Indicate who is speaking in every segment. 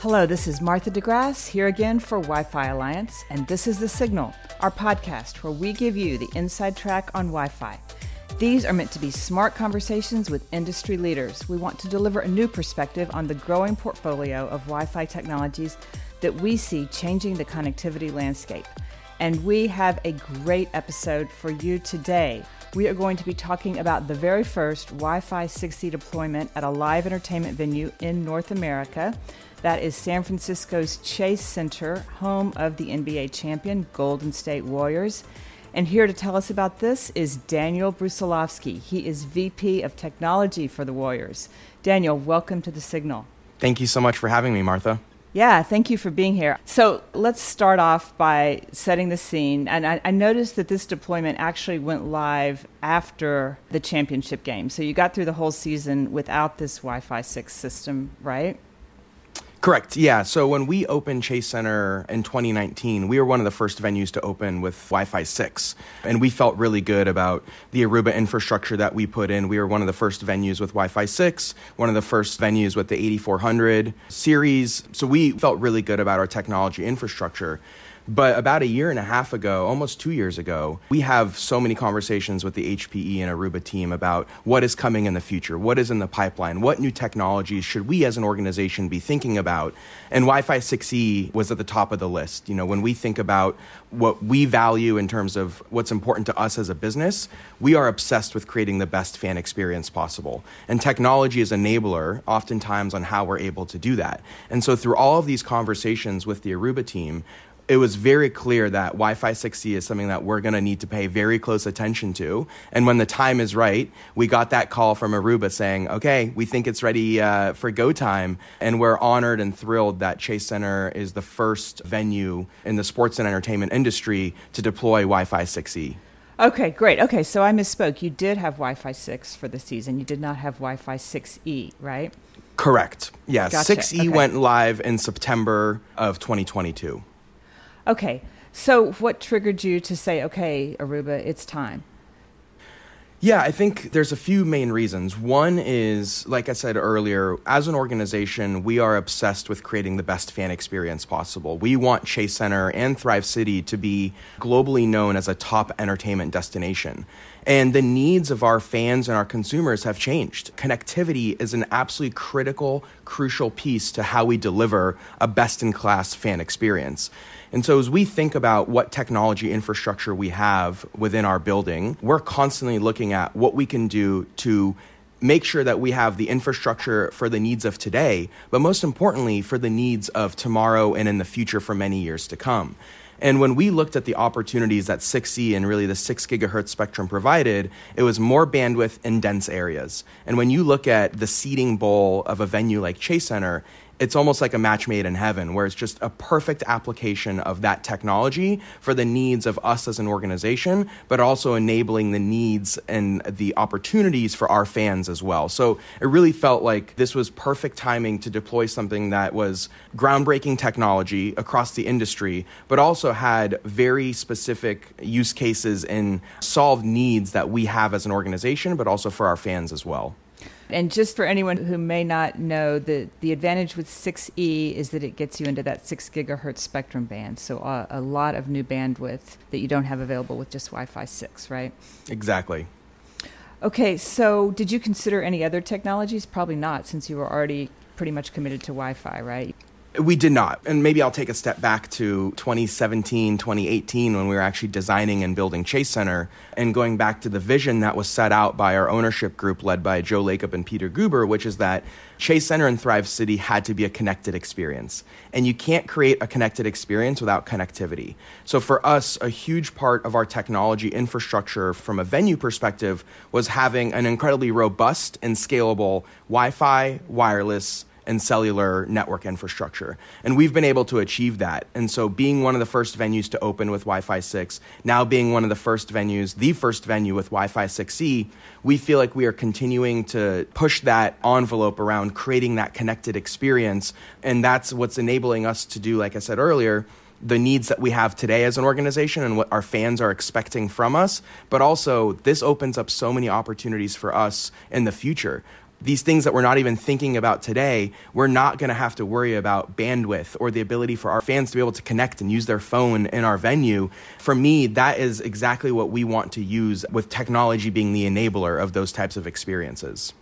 Speaker 1: Hello, this is Martha DeGrasse here again for Wi Fi Alliance, and this is The Signal, our podcast where we give you the inside track on Wi Fi. These are meant to be smart conversations with industry leaders. We want to deliver a new perspective on the growing portfolio of Wi Fi technologies that we see changing the connectivity landscape. And we have a great episode for you today. We are going to be talking about the very first Wi Fi 6E deployment at a live entertainment venue in North America. That is San Francisco's Chase Center, home of the NBA champion Golden State Warriors. And here to tell us about this is Daniel Brusilovsky. He is VP of Technology for the Warriors. Daniel, welcome to the Signal.
Speaker 2: Thank you so much for having me, Martha.
Speaker 1: Yeah, thank you for being here. So let's start off by setting the scene. And I, I, noticed that this deployment actually went live after the championship game. So you got through the whole season without this Wi Fi 6 system, right?
Speaker 2: Correct. Yeah. So when we opened Chase Center in 2019, we were one of the first venues to open with Wi Fi 6. And we felt really good about the Aruba infrastructure that we put in. We were one of the first venues with Wi Fi 6, one of the first venues with the 8400 series. So we felt really good about our technology infrastructure. But about a year and a half ago, almost two years ago, we have so many conversations with the HPE and Aruba team about what is coming in the future, what is in the pipeline, what new technologies should we as an organization be thinking about. And Wi Fi 6E was at the top of the list. You know, when we think about what we value in terms of what's important to us as a business, we are obsessed with creating the best fan experience possible. And technology is enabler, oftentimes, on how we're able to do that. And so, through all of these conversations with the Aruba team, it was very clear that Wi Fi 6E is something that we're going to need to pay very close attention to. And when the time is right, we got that call from Aruba saying, okay, we think it's ready uh, for go time. And we're honored and thrilled that Chase Center is the first venue in the sports and entertainment industry to deploy Wi Fi 6E.
Speaker 1: Okay, great. Okay, so I misspoke. You did have Wi Fi 6 for the season. You did not have Wi Fi 6E, right?
Speaker 2: Correct. Yeah,
Speaker 1: gotcha.
Speaker 2: 6E
Speaker 1: okay.
Speaker 2: went live in September of 2022.
Speaker 1: Okay. So, what triggered you to say, okay, Aruba, it's time?
Speaker 2: Yeah, I think there's a few main reasons. One is, like I said earlier, as an organization, we are obsessed with creating the best fan experience possible. We want Chase Center and Thrive City to be globally known as a top entertainment destination. And the needs of our fans and our consumers have changed. Connectivity is an absolutely critical, crucial piece to how we deliver a best in class fan experience. And so, as we think about what technology infrastructure we have within our building, we're constantly looking at what we can do to make sure that we have the infrastructure for the needs of today, but most importantly, for the needs of tomorrow and in the future for many years to come. And when we looked at the opportunities that 6E and really the 6 gigahertz spectrum provided, it was more bandwidth in dense areas. And when you look at the seating bowl of a venue like Chase Center, it's almost like a match made in heaven, where it's just a perfect application of that technology for the needs of us as an organization, but also enabling the needs and the opportunities for our fans as well. So it really felt like this was perfect timing to deploy something that was groundbreaking technology across the industry, but also had very specific use cases and solved needs that we have as an organization, but also for our fans as well.
Speaker 1: And just for anyone who may not know, the, the advantage with 6E is that it gets you into that 6 gigahertz spectrum band. So uh, a lot of new bandwidth that you don't have available with just Wi Fi 6, right?
Speaker 2: Exactly.
Speaker 1: Okay, so did you consider any other technologies? Probably not, since you were already pretty much committed to Wi Fi, right?
Speaker 2: We did not. And maybe I'll take a step back to 2017, 2018, when we were actually designing and building Chase Center, and going back to the vision that was set out by our ownership group led by Joe Lacob and Peter Guber, which is that Chase Center and Thrive City had to be a connected experience. And you can't create a connected experience without connectivity. So for us, a huge part of our technology infrastructure from a venue perspective was having an incredibly robust and scalable Wi Fi, wireless, and cellular network infrastructure. And we've been able to achieve that. And so, being one of the first venues to open with Wi Fi 6, now being one of the first venues, the first venue with Wi Fi 6E, we feel like we are continuing to push that envelope around creating that connected experience. And that's what's enabling us to do, like I said earlier, the needs that we have today as an organization and what our fans are expecting from us, but also this opens up so many opportunities for us in the future these things that we're not even thinking about today, we're not going to have to worry about bandwidth or the ability for our fans to be able to connect and use their phone in our venue. For me, that is exactly what we want to use with technology being the enabler of those types of experiences.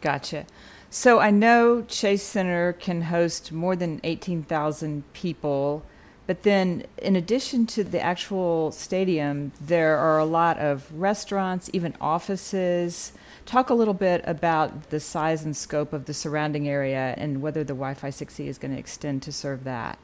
Speaker 1: Gotcha. So I know Chase Center can host more than 18,000 people. But then, in addition to the actual stadium, there are a lot of restaurants, even offices, Talk a little bit about the size and scope of the surrounding area and whether the Wi Fi 6E is going to extend to serve that.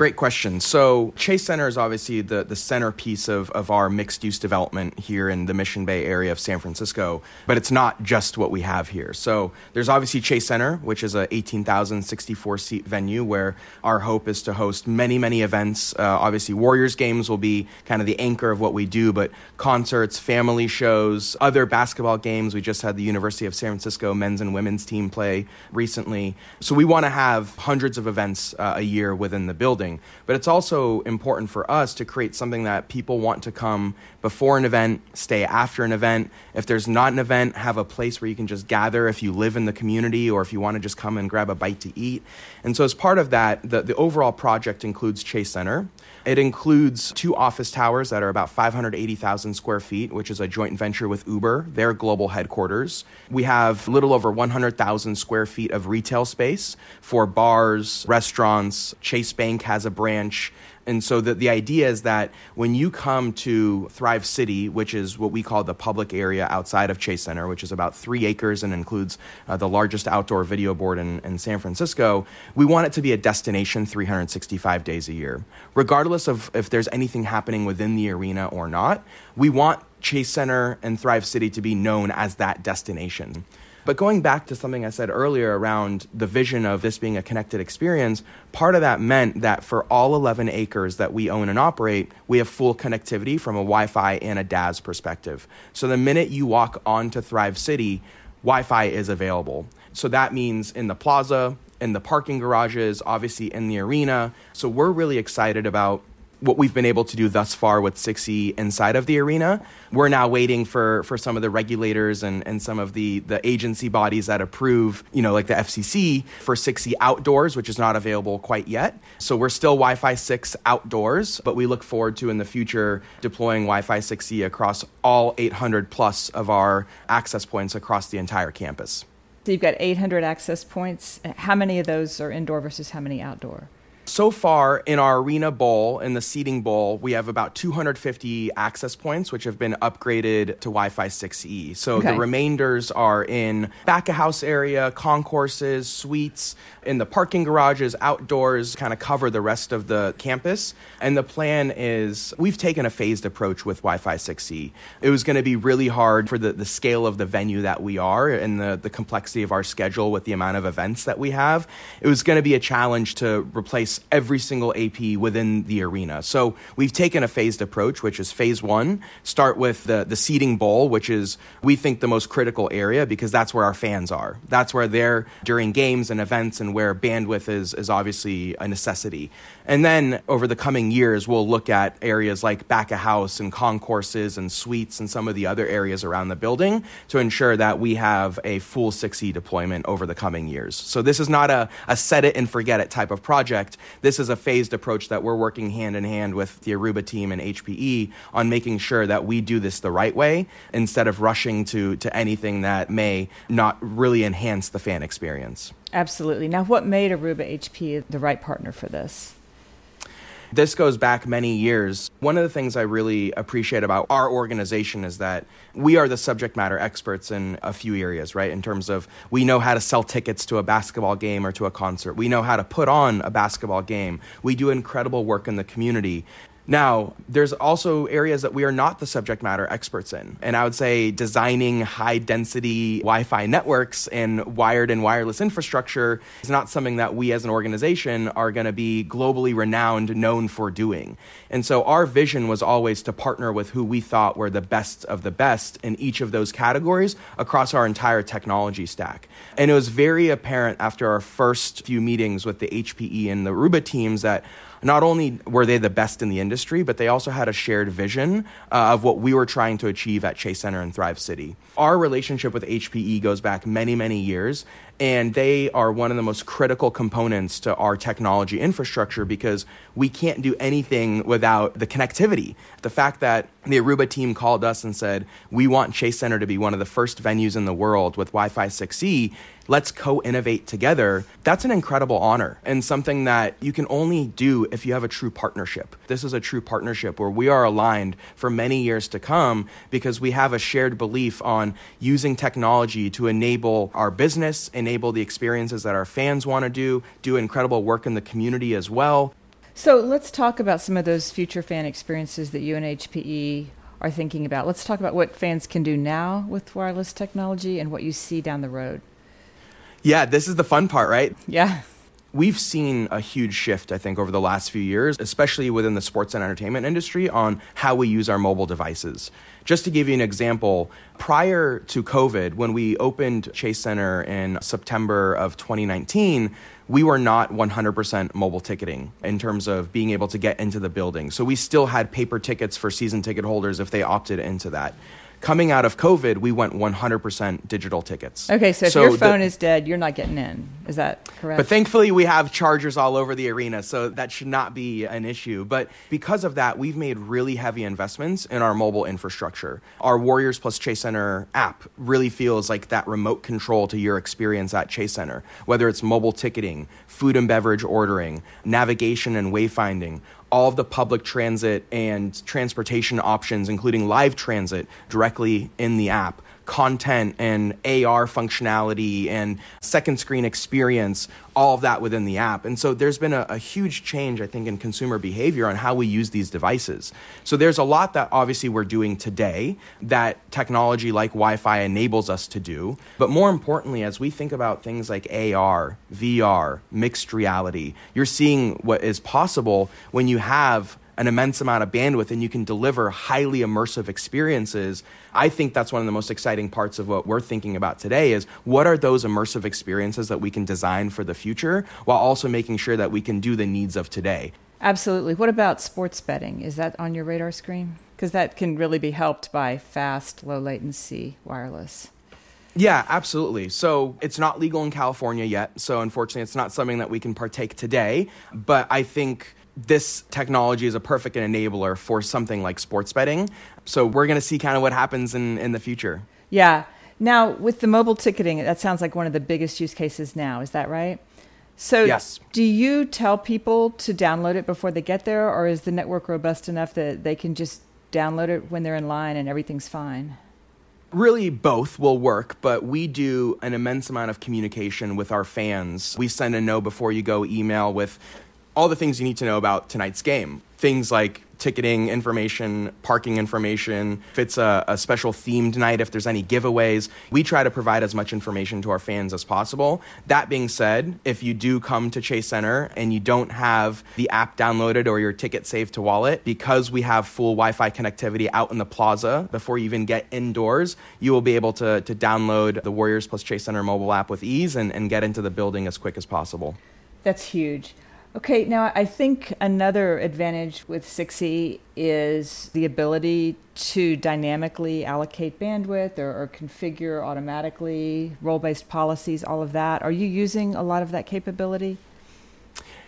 Speaker 2: Great question. So Chase Center is obviously the, the centerpiece of, of our mixed use development here in the Mission Bay area of San Francisco, but it's not just what we have here. So there's obviously Chase Center, which is a 18,064 seat venue where our hope is to host many, many events. Uh, obviously Warriors games will be kind of the anchor of what we do, but concerts, family shows, other basketball games. We just had the University of San Francisco men's and women's team play recently. So we want to have hundreds of events uh, a year within the building But it's also important for us to create something that people want to come before an event, stay after an event. If there's not an event, have a place where you can just gather if you live in the community or if you want to just come and grab a bite to eat. And so, as part of that, the, the overall project includes Chase Center. It includes two office towers that are about 580,000 square feet, which is a joint venture with Uber, their global headquarters. We have a little over 100,000 square feet of retail space for bars, restaurants. Chase Bank has a branch. And so the, the idea is that when you come to Thrive City, which is what we call the public area outside of Chase Center, which is about three acres and includes uh, the largest outdoor video board in, in San Francisco, we want it to be a destination 365 days a year. Regardless of if there's anything happening within the arena or not, we want Chase Center and Thrive City to be known as that destination. But going back to something I said earlier around the vision of this being a connected experience, part of that meant that for all 11 acres that we own and operate, we have full connectivity from a Wi Fi and a DAS perspective. So the minute you walk onto Thrive City, Wi Fi is available. So that means in the plaza, in the parking garages, obviously in the arena. So we're really excited about what we've been able to do thus far with 6E inside of the arena. We're now waiting for, for some of the regulators and, and some of the, the agency bodies that approve, you know, like the FCC for 6E outdoors, which is not available quite yet. So we're still Wi Fi 6 outdoors, but we look forward to in the future deploying Wi Fi 6E across all 800 plus of our access points across the entire campus.
Speaker 1: So you've got 800 access points. How many of those are indoor versus how many outdoor?
Speaker 2: So far in our arena bowl, in the seating bowl, we have about 250 access points, which have been upgraded to Wi Fi 6E. So okay. the remainders are in back of house area, concourses, suites, in the parking garages, outdoors, kind of cover the rest of the campus. And the plan is we've taken a phased approach with Wi Fi 6E. It was going to be really hard for the, the scale of the venue that we are and the, the complexity of our schedule with the amount of events that we have. It was going to be a challenge to replace every single AP within the arena. So we've taken a phased approach, which is phase one, start with the, the seating bowl, which is, we think, the most critical area because that's where our fans are. That's where they're during games and events and where bandwidth is, is obviously a necessity. And then over the coming years, we'll look at areas like back of house and concourses and suites and some of the other areas around the building to ensure that we have a full 6E deployment over the coming years. So this is not a, a set it and forget it type of project. This is a phased approach that we're working hand in hand with the Aruba team and HPE on making sure that we do this the right way instead of rushing to, to anything that may not really enhance the fan experience.
Speaker 1: Absolutely. Now, what made Aruba HP the right partner for this?
Speaker 2: This goes back many years. One of the things I really appreciate about our organization is that we are the subject matter experts in a few areas, right? In terms of we know how to sell tickets to a basketball game or to a concert. We know how to put on a basketball game. We do incredible work in the community. Now, there's also areas that we are not the subject matter experts in. And I would say designing high density Wi Fi networks and wired and wireless infrastructure is not something that we as an organization are going to be globally renowned, known for doing. And so our vision was always to partner with who we thought were the best of the best in each of those categories across our entire technology stack. And it was very apparent after our first few meetings with the HPE and the Aruba teams that not only were they the best in the industry, but they also had a shared vision uh, of what we were trying to achieve at Chase Center and Thrive City. Our relationship with HPE goes back many, many years, and they are one of the most critical components to our technology infrastructure because we can't do anything without the connectivity. The fact that the Aruba team called us and said, We want Chase Center to be one of the first venues in the world with Wi Fi 6E. Let's co innovate together. That's an incredible honor and something that you can only do if you have a true partnership. This is a true partnership where we are aligned for many years to come because we have a shared belief on using technology to enable our business, enable the experiences that our fans want to do, do incredible work in the community as well.
Speaker 1: So let's talk about some of those future fan experiences that you and HPE are thinking about. Let's talk about what fans can do now with wireless technology and what you see down the road.
Speaker 2: Yeah, this is the fun part, right?
Speaker 1: Yeah.
Speaker 2: We've seen a huge shift, I think, over the last few years, especially within the sports and entertainment industry, on how we use our mobile devices. Just to give you an example, prior to COVID, when we opened Chase Center in September of 2019, we were not 100% mobile ticketing in terms of being able to get into the building. So we still had paper tickets for season ticket holders if they opted into that coming out of COVID, we went 100% digital tickets.
Speaker 1: Okay, so if so your phone the, is dead, you're not getting in. Is that correct?
Speaker 2: But thankfully, we have chargers all over the arena, so that should not be an issue. But because of that, we've made really heavy investments in our mobile infrastructure. Our Warriors Plus Chase Center app really feels like that remote control to your experience at Chase Center, whether it's mobile ticketing, food and beverage ordering, navigation and wayfinding all of the public transit and transportation options, including live transit, directly in the app content and AR functionality and second screen experience, all of that within the app. And so there's been a, a, huge change, I think, in consumer behavior on how we use these devices. So there's a lot that obviously we're doing today that technology like Wi Fi enables us to do. But more importantly, as we think about things like AR, VR, mixed reality, you're seeing what is possible when you have an immense amount of bandwidth and you can deliver highly immersive experiences i think that's one of the most exciting parts of what we're thinking about today is what are those immersive experiences that we can design for the future while also making sure that we can do the needs of today
Speaker 1: absolutely what about sports betting is that on your radar screen because that can really be helped by fast low latency wireless
Speaker 2: yeah, absolutely. So it's not legal in California yet. So unfortunately, it's not something that we can partake today. But I think this technology is a perfect enabler for something like sports betting. So we're going to see kind of what happens in, in the future.
Speaker 1: Yeah. Now, with the mobile ticketing, that sounds like one of the biggest use cases now. Is that right? So,
Speaker 2: yes.
Speaker 1: do you tell people to download it before they get there, or is the network robust enough that they can just download it when they're in line and everything's fine?
Speaker 2: Really, both will work, but we do an immense amount of communication with our fans. We send a know before you go email with all the things you need to know about tonight's game. Things like ticketing information, parking information, if it's a, a, special themed night, if there's any giveaways. We try to provide as much information to our fans as possible. That being said, if you do come to Chase Center and you don't have the app downloaded or your ticket saved to wallet, because we have full Wi Fi connectivity out in the plaza before you even get indoors, you will be able to, to download the Warriors plus Chase Center mobile app with ease and, and get into the building as quick as possible.
Speaker 1: That's huge. Okay, now I think another advantage with 6E is the ability to dynamically allocate bandwidth or, or configure automatically, role based policies, all of that. Are you using a lot of that capability?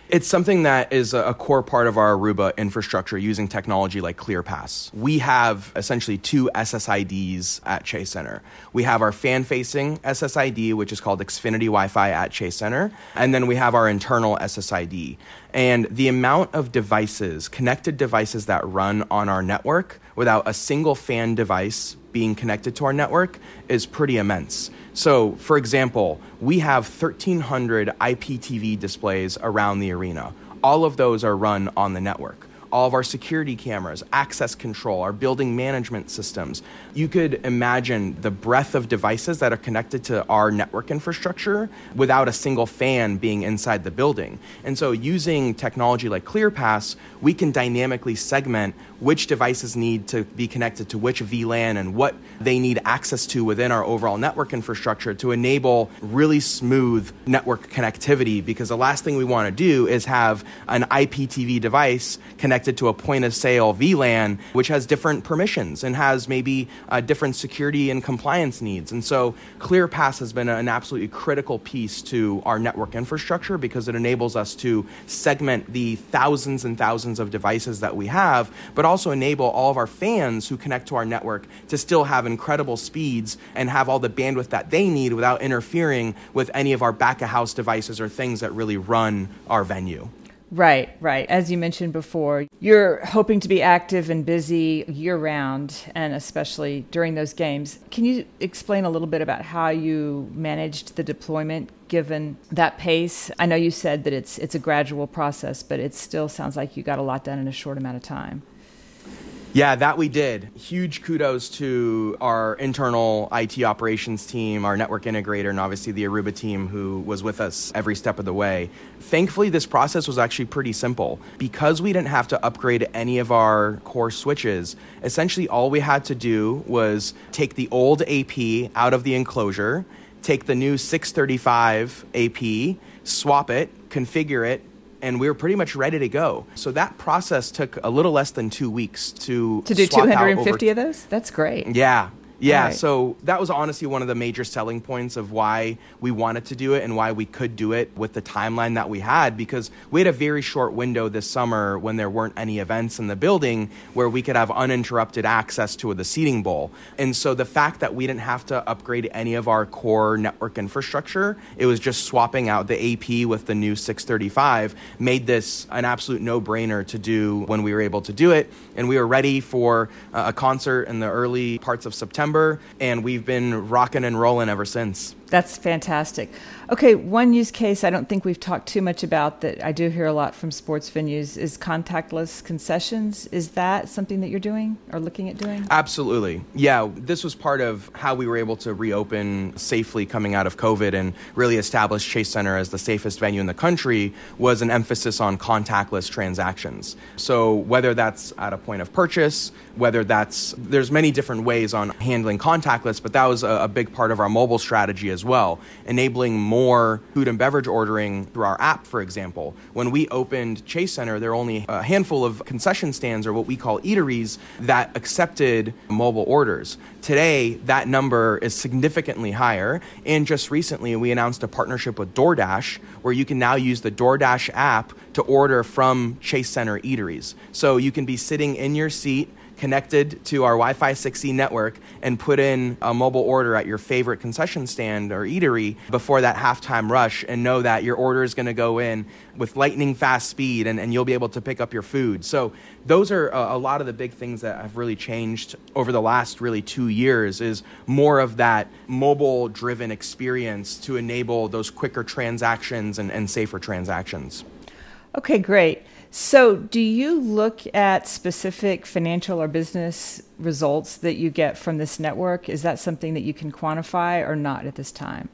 Speaker 2: It's something that is a core part of our Aruba infrastructure using technology like ClearPass. We have essentially two SSIDs at Chase Center. We have our fan facing SSID, which is called Xfinity Wi Fi at Chase Center, and then we have our internal SSID. And the amount of devices, connected devices that run on our network without a single fan device being connected to our network is pretty immense. So, for example, we have 1,300 IPTV displays around the arena. All of those are run on the network. All of our security cameras, access control, our building management systems. You could imagine the breadth of devices that are connected to our network infrastructure without a single fan being inside the building. And so, using technology like ClearPass, we can dynamically segment which devices need to be connected to which VLAN and what they need access to within our overall network infrastructure to enable really smooth network connectivity. Because the last thing we want to do is have an IPTV device connected to a point of sale VLAN, which has different permissions and has maybe uh, different security and compliance needs. And so ClearPass has been an absolutely critical piece to our network infrastructure because it enables us to segment the thousands and thousands of devices that we have, but also enable all of our fans who connect to our network to still have incredible speeds and have all the bandwidth that they need without interfering with any of our back of house devices or things that really run our venue.
Speaker 1: Right, right. As you mentioned before, you're hoping to be active and busy year round, and especially during those games. Can you explain a little bit about how you managed the deployment given that pace? I know you said that it's it's a gradual process, but it still sounds like you got a lot done in a short amount of time.
Speaker 2: Yeah, that we did. Huge kudos to our internal IT operations team, our network integrator, and obviously the Aruba team who was with us every step of the way. Thankfully, this process was actually pretty simple. Because we didn't have to upgrade any of our core switches, essentially all we had to do was take the old AP out of the enclosure, take the new 635 AP, swap it, configure it, and we were pretty much ready to go. So that process took a little less than two weeks to
Speaker 1: to do 250 of those. That's great.
Speaker 2: Yeah, yeah, right. so that was honestly one of the major selling points of why we wanted to do it and why we could do it with the timeline that we had because we had a very short window this summer when there weren't any events in the building where we could have uninterrupted access to the seating bowl. And so the fact that we didn't have to upgrade any of our core network infrastructure, it was just swapping out the AP with the new 635 made this an absolute no-brainer to do when we were able to do it and we were ready for a concert in the early parts of September And we've been rocking and rolling ever since.
Speaker 1: That's fantastic. Okay, one use case I don't think we've talked too much about that I do hear a lot from sports venues is contactless concessions. Is that something that you're doing or looking at doing?
Speaker 2: Absolutely. Yeah, this was part of how we were able to reopen safely coming out of COVID and really establish Chase Center as the safest venue in the country was an emphasis on contactless transactions. So whether that's at a point of purchase, whether that's there's many different ways on handling contactless, but that was a, a big part of our mobile strategy as well, enabling more food and beverage ordering through our app, for example. When we opened Chase Center, there were only a handful of concession stands or what we call eateries that accepted mobile orders. Today, that number is significantly higher. And just recently, we announced a partnership with DoorDash where you can now use the DoorDash app to order from Chase Center eateries. So you can be sitting in your seat connected to our Wi Fi 6E network and put in a mobile order at your favorite concession stand or eatery before that halftime rush and know that your order is going to go in with lightning fast speed and, and you'll be able to pick up your food. So, those are a, a lot of the big things that have really changed over the last really two years is more of that mobile driven experience to enable those quicker transactions and, and safer transactions.
Speaker 1: Okay, great. So, do you look at specific financial or business results that you get from this network? Is that something that you can quantify or not at this time?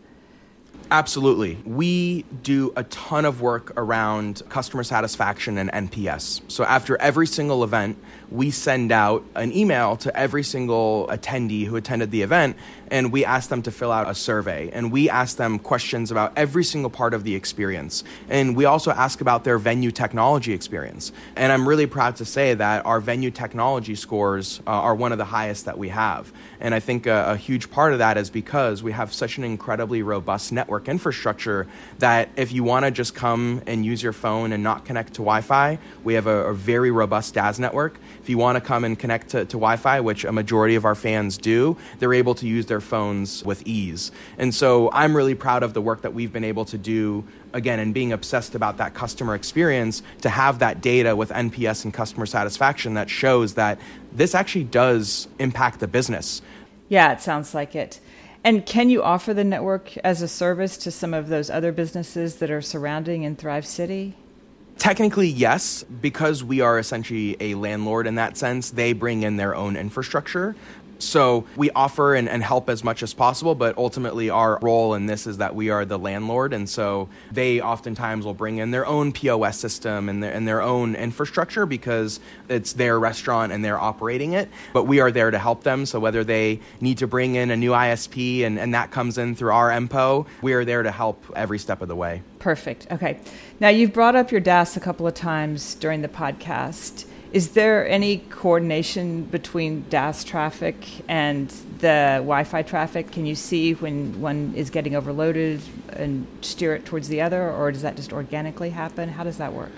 Speaker 2: Absolutely. We do a ton of work around customer satisfaction and NPS. So after every single event, we send out an email to every single attendee who attended the event and we ask them to fill out a survey and we ask them questions about every single part of the experience. And we also ask about their venue technology experience. And I'm really proud to say that our venue technology scores uh, are one of the highest that we have. And I think a, a huge part of that is because we have such an incredibly robust network infrastructure that if you want to just come and use your phone and not connect to Wi Fi, we have a, a very robust DAS network. If you want to come and connect to, to Wi Fi, which a majority of our fans do, they're able to use their phones with ease. And so I'm really proud of the work that we've been able to do again and being obsessed about that customer experience to have that data with NPS and customer satisfaction that shows that this actually does impact the business.
Speaker 1: Yeah, it sounds like it. And can you offer the network as a service to some of those other businesses that are surrounding in Thrive City?
Speaker 2: Technically, yes, because we are essentially a landlord in that sense, they bring in their own infrastructure. So we offer and, and, help as much as possible, but ultimately our role in this is that we are the landlord. And so they oftentimes will bring in their own POS system and their, and their own infrastructure because it's their restaurant and they're operating it. But we are there to help them. So whether they need to bring in a new ISP and, and that comes in through our MPO, we are there to help every step of the way.
Speaker 1: Perfect. Okay. Now you've brought up your DAS a couple of times during the podcast. Is there any coordination between DAS traffic and the Wi Fi traffic? Can you see when one is getting overloaded and steer it towards the other, or does that just organically happen? How does that work?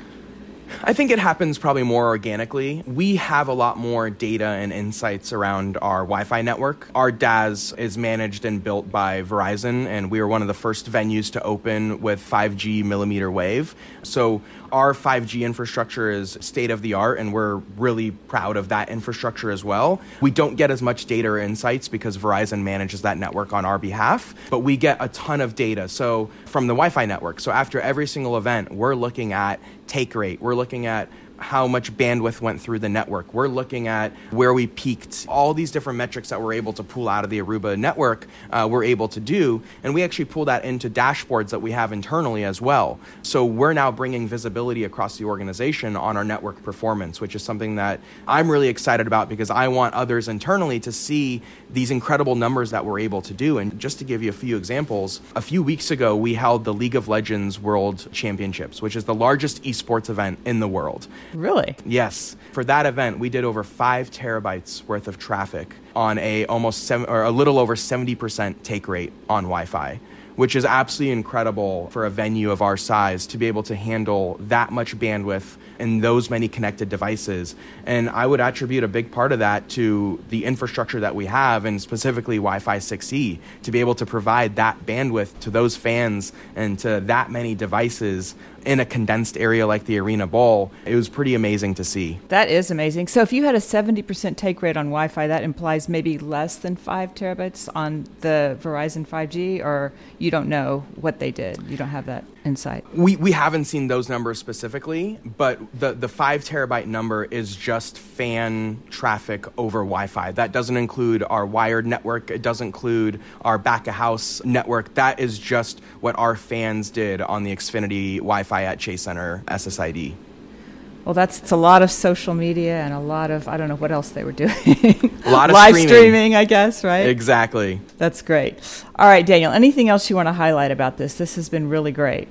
Speaker 2: I think it happens probably more organically. We have a lot more data and insights around our Wi Fi network. Our DAS is managed and built by Verizon, and we were one of the first venues to open with 5G millimeter wave. So our 5G infrastructure is state of the art, and we're really proud of that infrastructure as well. We don't get as much data or insights because Verizon manages that network on our behalf, but we get a ton of data. So from the Wi Fi network. So after every single event, we're looking at take rate, we're looking at how much bandwidth went through the network. We're looking at where we peaked. All these different metrics that we're able to pull out of the Aruba network, uh, we're able to do. And we actually pull that into dashboards that we have internally as well. So we're now bringing visibility across the organization on our network performance, which is something that I'm really excited about because I want others internally to see these incredible numbers that we're able to do. And just to give you a few examples, a few weeks ago, we held the League of Legends World Championships, which is the largest esports event in the world.
Speaker 1: Really?
Speaker 2: Yes. For that event, we did over five terabytes worth of traffic on a almost seven, or a little over 70% take rate on Wi-Fi which is absolutely incredible for a venue of our size to be able to handle that much bandwidth and those many connected devices. And I would attribute a big part of that to the infrastructure that we have, and specifically Wi Fi 6E, to be able to provide that bandwidth to those fans and to that many devices in a condensed area like the Arena Bowl, it was pretty amazing to see.
Speaker 1: That is amazing. So if you had a 70% take rate on Wi Fi, that implies maybe less than five terabytes on the Verizon 5G, or you don't know what they did? You don't have that insight?
Speaker 2: We, we haven't seen those numbers specifically, but the, the five terabyte number is just fan traffic over Wi Fi. That doesn't include our wired network, it doesn't include our back of house network. That is just what our fans did on the Xfinity Wi Fi at Chase Center SSID.
Speaker 1: Well, that's it's a lot of social media and a lot of I don't know what else they were doing.
Speaker 2: a lot of
Speaker 1: live
Speaker 2: streaming.
Speaker 1: streaming, I guess, right?
Speaker 2: Exactly.
Speaker 1: That's great. All right, Daniel. Anything else you want to highlight about this? This has been really great.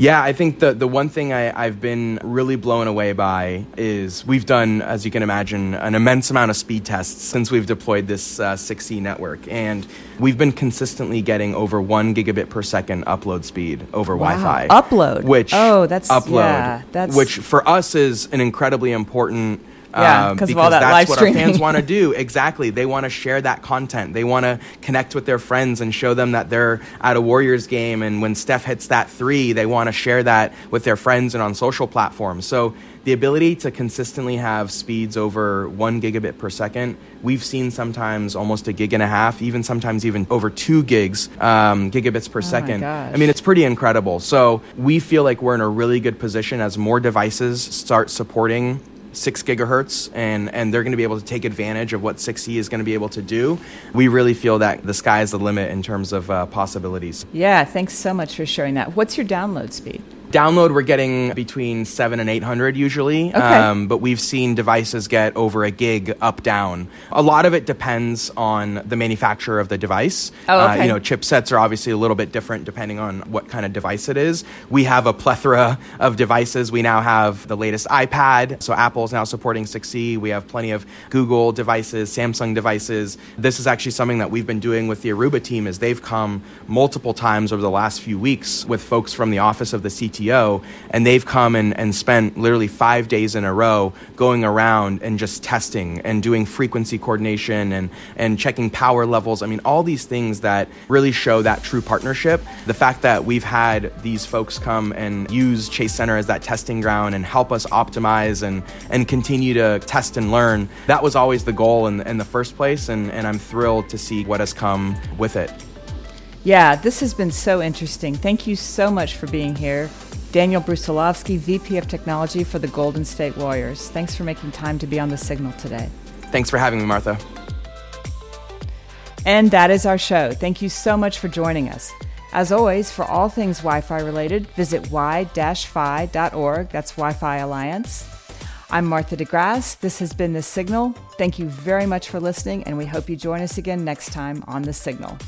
Speaker 2: Yeah, I think the the one thing I, I've been really blown away by is we've done, as you can imagine, an immense amount of speed tests since we've deployed this uh, 6E network, and we've been consistently getting over one gigabit per second upload speed over
Speaker 1: wow.
Speaker 2: Wi-Fi.
Speaker 1: Upload,
Speaker 2: which
Speaker 1: oh, that's
Speaker 2: upload,
Speaker 1: yeah, that's
Speaker 2: which for us is an incredibly important
Speaker 1: yeah, um, because of all that
Speaker 2: that's
Speaker 1: live
Speaker 2: what
Speaker 1: streaming.
Speaker 2: our fans want to do. Exactly, they want to share that content. They want to connect with their friends and show them that they're at a Warriors game. And when Steph hits that three, they want to share that with their friends and on social platforms. So the ability to consistently have speeds over one gigabit per second, we've seen sometimes almost a gig and a half, even sometimes even over two gigs, um, gigabits per
Speaker 1: oh
Speaker 2: second. I mean, it's pretty incredible. So we feel like we're in a really good position as more devices start supporting six gigahertz and, and they're going to be able to take advantage of what 6E is going to be able to do. We really feel that the sky is the limit in terms of uh, possibilities.
Speaker 1: Yeah, thanks so much for sharing that. What's your download speed?
Speaker 2: Download, we're getting between seven and eight hundred usually,
Speaker 1: okay.
Speaker 2: um, but we've seen devices get over a gig up down. A lot of it depends on the manufacturer of the device.
Speaker 1: Oh, okay.
Speaker 2: Uh, you know, chipsets are obviously a little bit different depending on what kind of device it is. We have a plethora of devices. We now have the latest iPad, so Apple is now supporting 6E. We have plenty of Google devices, Samsung devices. This is actually something that we've been doing with the Aruba team. Is they've come multiple times over the last few weeks with folks from the office of the CT CTO, and they've come and, and spent literally five days in a row going around and just testing and doing frequency coordination and, and checking power levels. I mean, all these things that really show that true partnership. The fact that we've had these folks come and use Chase Center as that testing ground and help us optimize and, and continue to test and learn, that was always the goal in, in the first place, and, and I'm thrilled to see what has come with it.
Speaker 1: Yeah, this has been so interesting. Thank you so much for being here. Daniel Brusilovsky, VP of Technology for the Golden State Warriors. Thanks for making time to be on the signal today.
Speaker 2: Thanks for having me, Martha.
Speaker 1: And that is our show. Thank you so much for joining us. As always, for all things Wi Fi related, visit wi-fi.org. That's Wi Fi Alliance. I'm Martha DeGrasse. This has been The Signal. Thank you very much for listening, and we hope you join us again next time on The Signal.